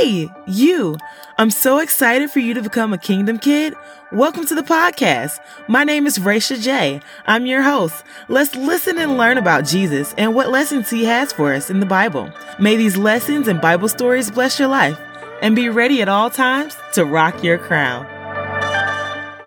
Hey, you! I'm so excited for you to become a Kingdom Kid. Welcome to the podcast. My name is Raisha J. I'm your host. Let's listen and learn about Jesus and what lessons he has for us in the Bible. May these lessons and Bible stories bless your life and be ready at all times to rock your crown.